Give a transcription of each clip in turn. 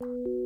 you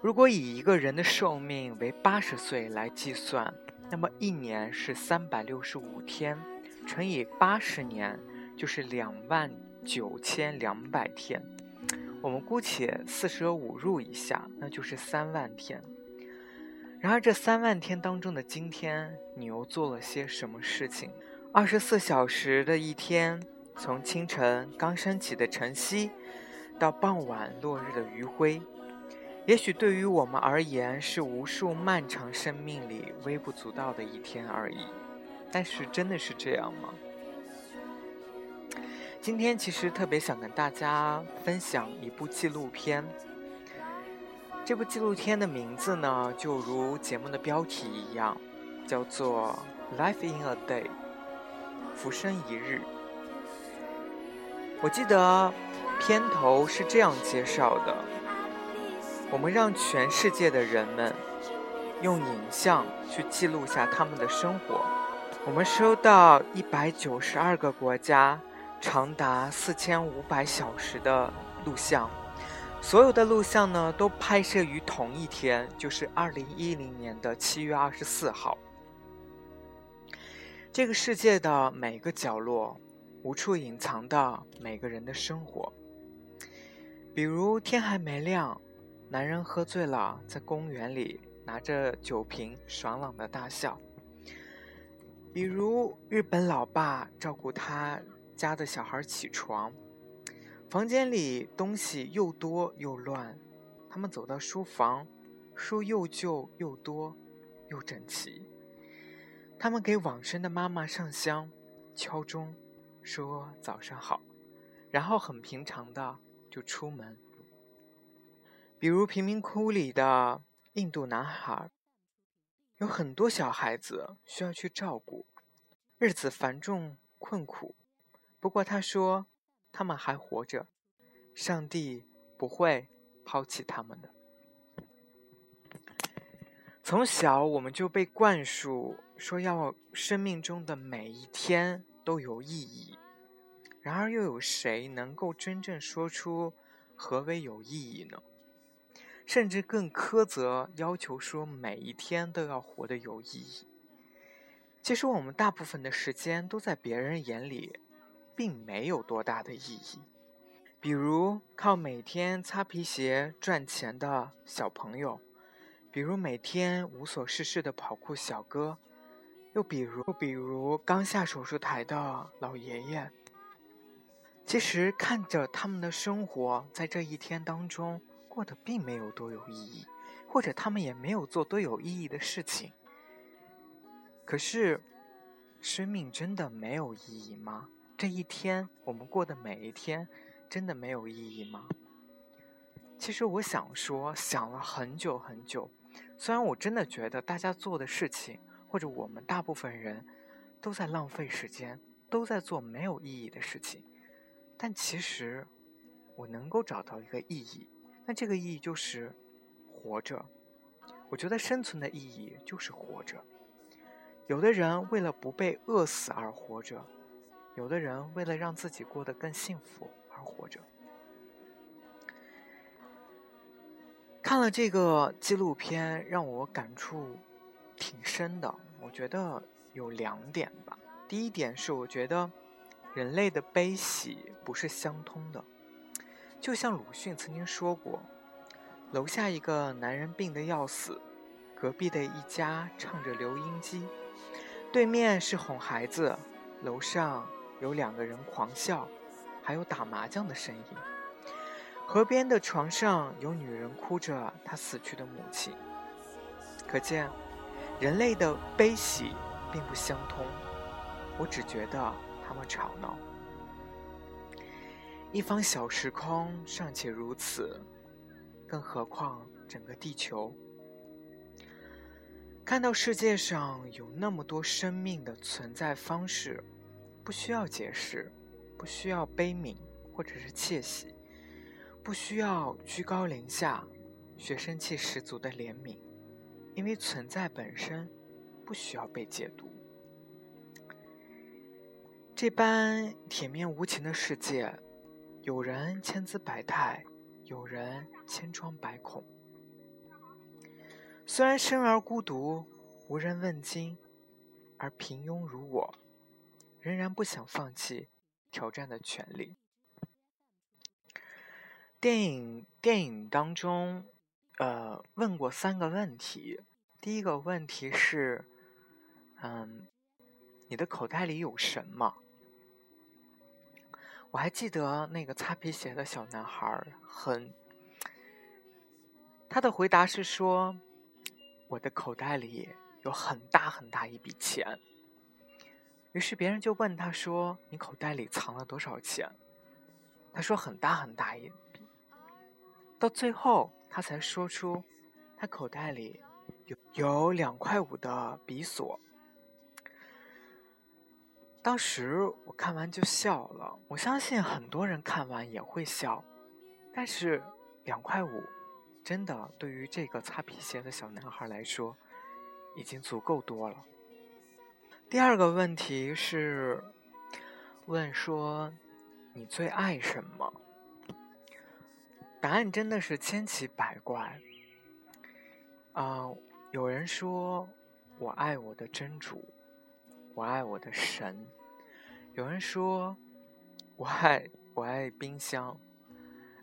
如果以一个人的寿命为八十岁来计算，那么一年是三百六十五天，乘以八十年就是两万九千两百天。我们姑且四舍五入一下，那就是三万天。然而这三万天当中的今天，你又做了些什么事情？二十四小时的一天，从清晨刚升起的晨曦，到傍晚落日的余晖。也许对于我们而言是无数漫长生命里微不足道的一天而已，但是真的是这样吗？今天其实特别想跟大家分享一部纪录片。这部纪录片的名字呢，就如节目的标题一样，叫做《Life in a Day》，浮生一日。我记得片头是这样介绍的。我们让全世界的人们用影像去记录下他们的生活。我们收到一百九十二个国家长达四千五百小时的录像，所有的录像呢都拍摄于同一天，就是二零一零年的七月二十四号。这个世界的每个角落，无处隐藏的每个人的生活，比如天还没亮。男人喝醉了，在公园里拿着酒瓶爽朗的大笑。比如日本老爸照顾他家的小孩起床，房间里东西又多又乱。他们走到书房，书又旧又多又整齐。他们给往生的妈妈上香，敲钟，说早上好，然后很平常的就出门。比如贫民窟里的印度男孩，有很多小孩子需要去照顾，日子繁重困苦。不过他说，他们还活着，上帝不会抛弃他们的。从小我们就被灌输说，要生命中的每一天都有意义。然而，又有谁能够真正说出何为有意义呢？甚至更苛责，要求说每一天都要活得有意义。其实我们大部分的时间都在别人眼里，并没有多大的意义。比如靠每天擦皮鞋赚钱的小朋友，比如每天无所事事的跑酷小哥，又比如比如刚下手术台的老爷爷。其实看着他们的生活，在这一天当中。过得并没有多有意义，或者他们也没有做多有意义的事情。可是，生命真的没有意义吗？这一天，我们过的每一天，真的没有意义吗？其实，我想说，想了很久很久。虽然我真的觉得大家做的事情，或者我们大部分人都在浪费时间，都在做没有意义的事情，但其实，我能够找到一个意义。那这个意义就是活着。我觉得生存的意义就是活着。有的人为了不被饿死而活着，有的人为了让自己过得更幸福而活着。看了这个纪录片，让我感触挺深的。我觉得有两点吧。第一点是，我觉得人类的悲喜不是相通的。就像鲁迅曾经说过：“楼下一个男人病得要死，隔壁的一家唱着留音机，对面是哄孩子，楼上有两个人狂笑，还有打麻将的声音。河边的床上有女人哭着她死去的母亲。可见，人类的悲喜并不相通。我只觉得他们吵闹。一方小时空尚且如此，更何况整个地球？看到世界上有那么多生命的存在方式，不需要解释，不需要悲悯或者是窃喜，不需要居高临下、学生气十足的怜悯，因为存在本身不需要被解读。这般铁面无情的世界。有人千姿百态，有人千疮百孔。虽然生而孤独，无人问津，而平庸如我，仍然不想放弃挑战的权利。电影电影当中，呃，问过三个问题。第一个问题是，嗯，你的口袋里有什么？我还记得那个擦皮鞋的小男孩，很，他的回答是说：“我的口袋里有很大很大一笔钱。”于是别人就问他说：“你口袋里藏了多少钱？”他说：“很大很大一笔。”到最后，他才说出他口袋里有有两块五的笔锁。当时我看完就笑了，我相信很多人看完也会笑，但是两块五，真的对于这个擦皮鞋的小男孩来说，已经足够多了。第二个问题是，问说你最爱什么？答案真的是千奇百怪。啊，有人说我爱我的真主，我爱我的神。有人说，我爱我爱冰箱，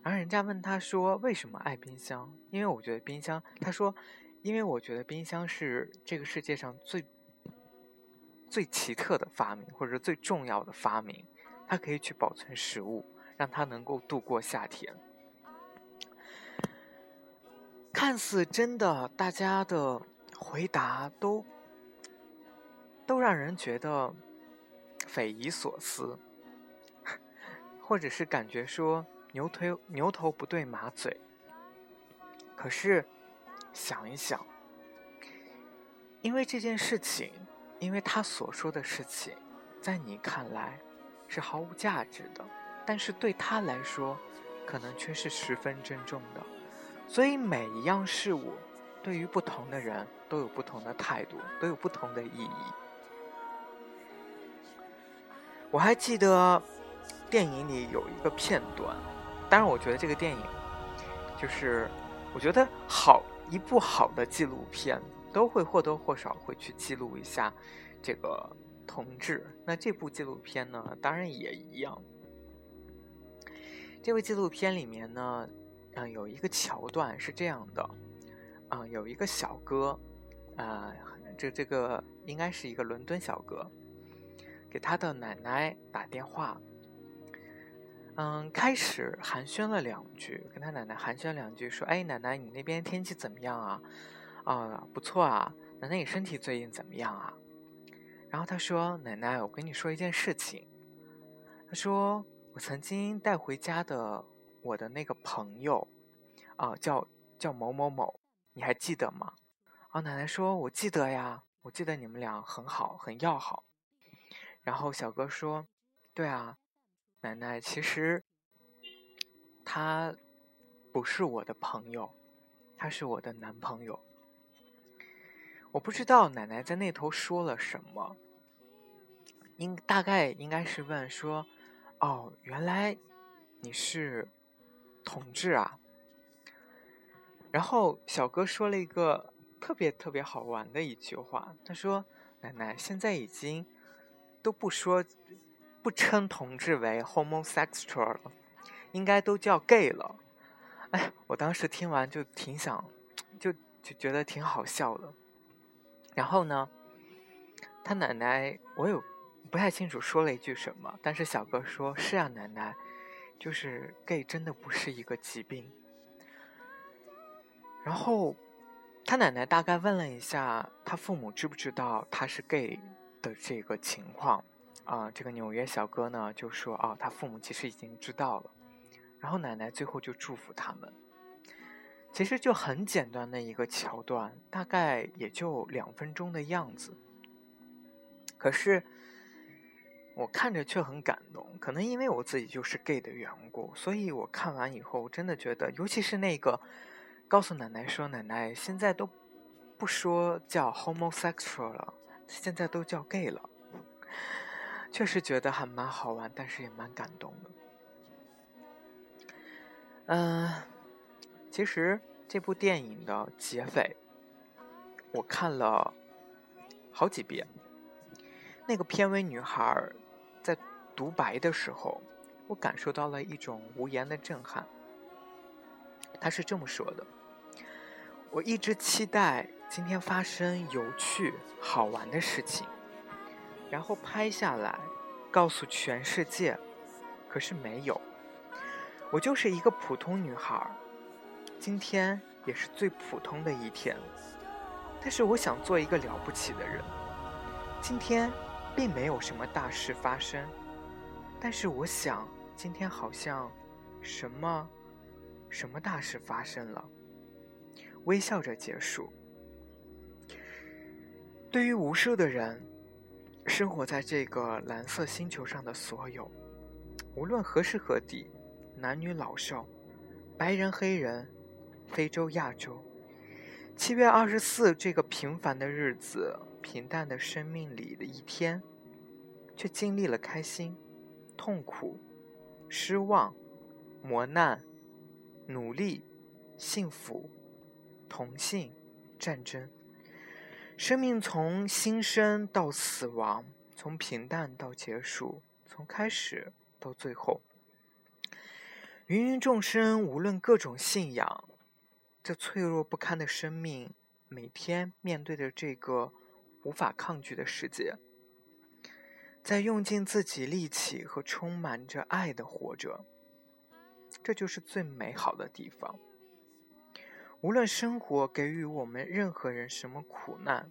然后人家问他说为什么爱冰箱？因为我觉得冰箱，他说，因为我觉得冰箱是这个世界上最最奇特的发明，或者最重要的发明，它可以去保存食物，让它能够度过夏天。看似真的，大家的回答都都让人觉得。匪夷所思，或者是感觉说牛头牛头不对马嘴。可是想一想，因为这件事情，因为他所说的事情，在你看来是毫无价值的，但是对他来说，可能却是十分珍重的。所以每一样事物，对于不同的人都有不同的态度，都有不同的意义。我还记得电影里有一个片段，当然，我觉得这个电影就是，我觉得好一部好的纪录片都会或多或少会去记录一下这个同志。那这部纪录片呢，当然也一样。这部纪录片里面呢，嗯，有一个桥段是这样的，嗯，有一个小哥，啊，这这个应该是一个伦敦小哥。给他的奶奶打电话，嗯，开始寒暄了两句，跟他奶奶寒暄两句，说：“哎，奶奶，你那边天气怎么样啊？啊，不错啊。奶奶，你身体最近怎么样啊？”然后他说：“奶奶，我跟你说一件事情。他说我曾经带回家的我的那个朋友，啊，叫叫某某某，你还记得吗？”啊，奶奶说：“我记得呀，我记得你们俩很好，很要好。”然后小哥说：“对啊，奶奶，其实他不是我的朋友，他是我的男朋友。我不知道奶奶在那头说了什么，应大概应该是问说：‘哦，原来你是同志啊。’然后小哥说了一个特别特别好玩的一句话，他说：‘奶奶现在已经……’都不说，不称同志为 homosexual 了，应该都叫 gay 了。哎，我当时听完就挺想，就就觉得挺好笑的。然后呢，他奶奶我有不太清楚说了一句什么，但是小哥说是啊，奶奶，就是 gay 真的不是一个疾病。然后他奶奶大概问了一下他父母知不知道他是 gay 的这个情况啊，这个纽约小哥呢就说啊，他父母其实已经知道了。然后奶奶最后就祝福他们，其实就很简单的一个桥段，大概也就两分钟的样子。可是我看着却很感动，可能因为我自己就是 gay 的缘故，所以我看完以后真的觉得，尤其是那个告诉奶奶说，奶奶现在都不说叫 homosexual 了，现在都叫 gay 了，确实觉得还蛮好玩，但是也蛮感动的。嗯，其实这部电影的结尾，我看了好几遍。那个片尾女孩在独白的时候，我感受到了一种无言的震撼。她是这么说的：“我一直期待今天发生有趣好玩的事情，然后拍下来，告诉全世界，可是没有。”我就是一个普通女孩，今天也是最普通的一天。但是我想做一个了不起的人。今天并没有什么大事发生，但是我想今天好像什么什么大事发生了。微笑着结束。对于无数的人，生活在这个蓝色星球上的所有，无论何时何地。男女老少，白人黑人，非洲亚洲，七月二十四这个平凡的日子，平淡的生命里的一天，却经历了开心、痛苦、失望、磨难、努力、幸福、同性、战争。生命从新生到死亡，从平淡到结束，从开始到最后。芸芸众生，无论各种信仰，这脆弱不堪的生命，每天面对着这个无法抗拒的世界，在用尽自己力气和充满着爱的活着，这就是最美好的地方。无论生活给予我们任何人什么苦难、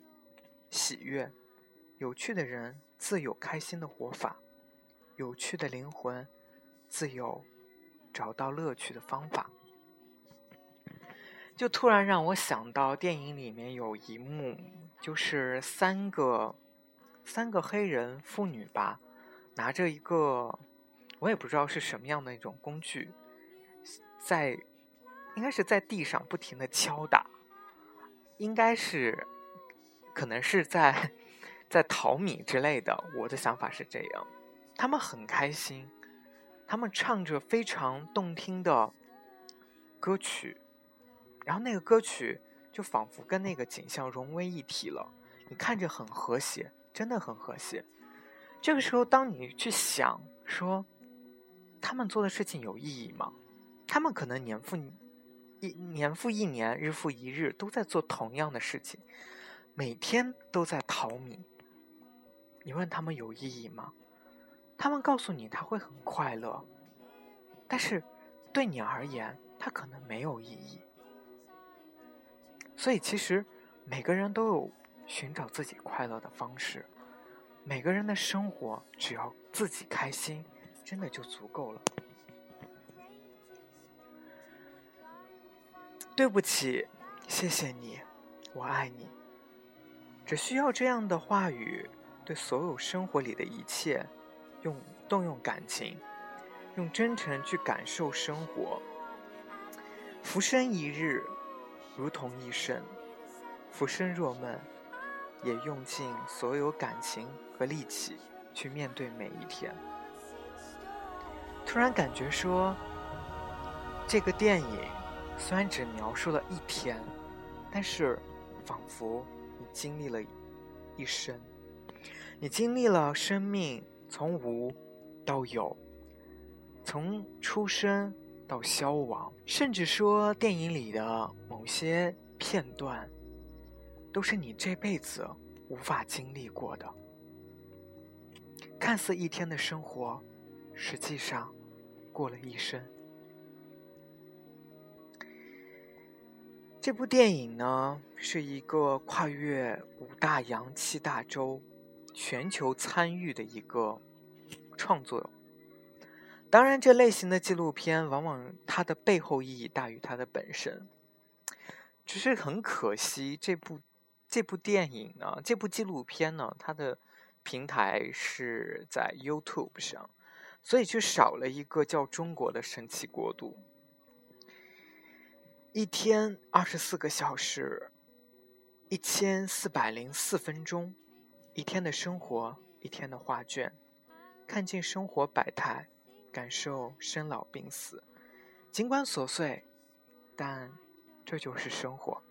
喜悦，有趣的人自有开心的活法，有趣的灵魂自有。找到乐趣的方法，就突然让我想到电影里面有一幕，就是三个三个黑人妇女吧，拿着一个我也不知道是什么样的一种工具，在应该是在地上不停的敲打，应该是可能是在在淘米之类的。我的想法是这样，他们很开心。他们唱着非常动听的歌曲，然后那个歌曲就仿佛跟那个景象融为一体了。你看着很和谐，真的很和谐。这个时候，当你去想说，他们做的事情有意义吗？他们可能年复一年复一年，日复一日都在做同样的事情，每天都在淘米。你问他们有意义吗？他们告诉你他会很快乐，但是对你而言，他可能没有意义。所以，其实每个人都有寻找自己快乐的方式。每个人的生活只要自己开心，真的就足够了。对不起，谢谢你，我爱你。只需要这样的话语，对所有生活里的一切。用动用感情，用真诚去感受生活。浮生一日，如同一生；浮生若梦，也用尽所有感情和力气去面对每一天。突然感觉说，这个电影虽然只描述了一天，但是仿佛你经历了一生，你经历了生命。从无到有，从出生到消亡，甚至说电影里的某些片段，都是你这辈子无法经历过的。看似一天的生活，实际上过了一生。这部电影呢，是一个跨越五大洋七大洲、全球参与的一个创作。当然，这类型的纪录片往往它的背后意义大于它的本身。只是很可惜，这部这部电影呢，这部纪录片呢，它的平台是在 YouTube 上，所以就少了一个叫中国的神奇国度。一天二十四个小时，一千四百零四分钟，一天的生活，一天的画卷，看尽生活百态，感受生老病死。尽管琐碎，但这就是生活。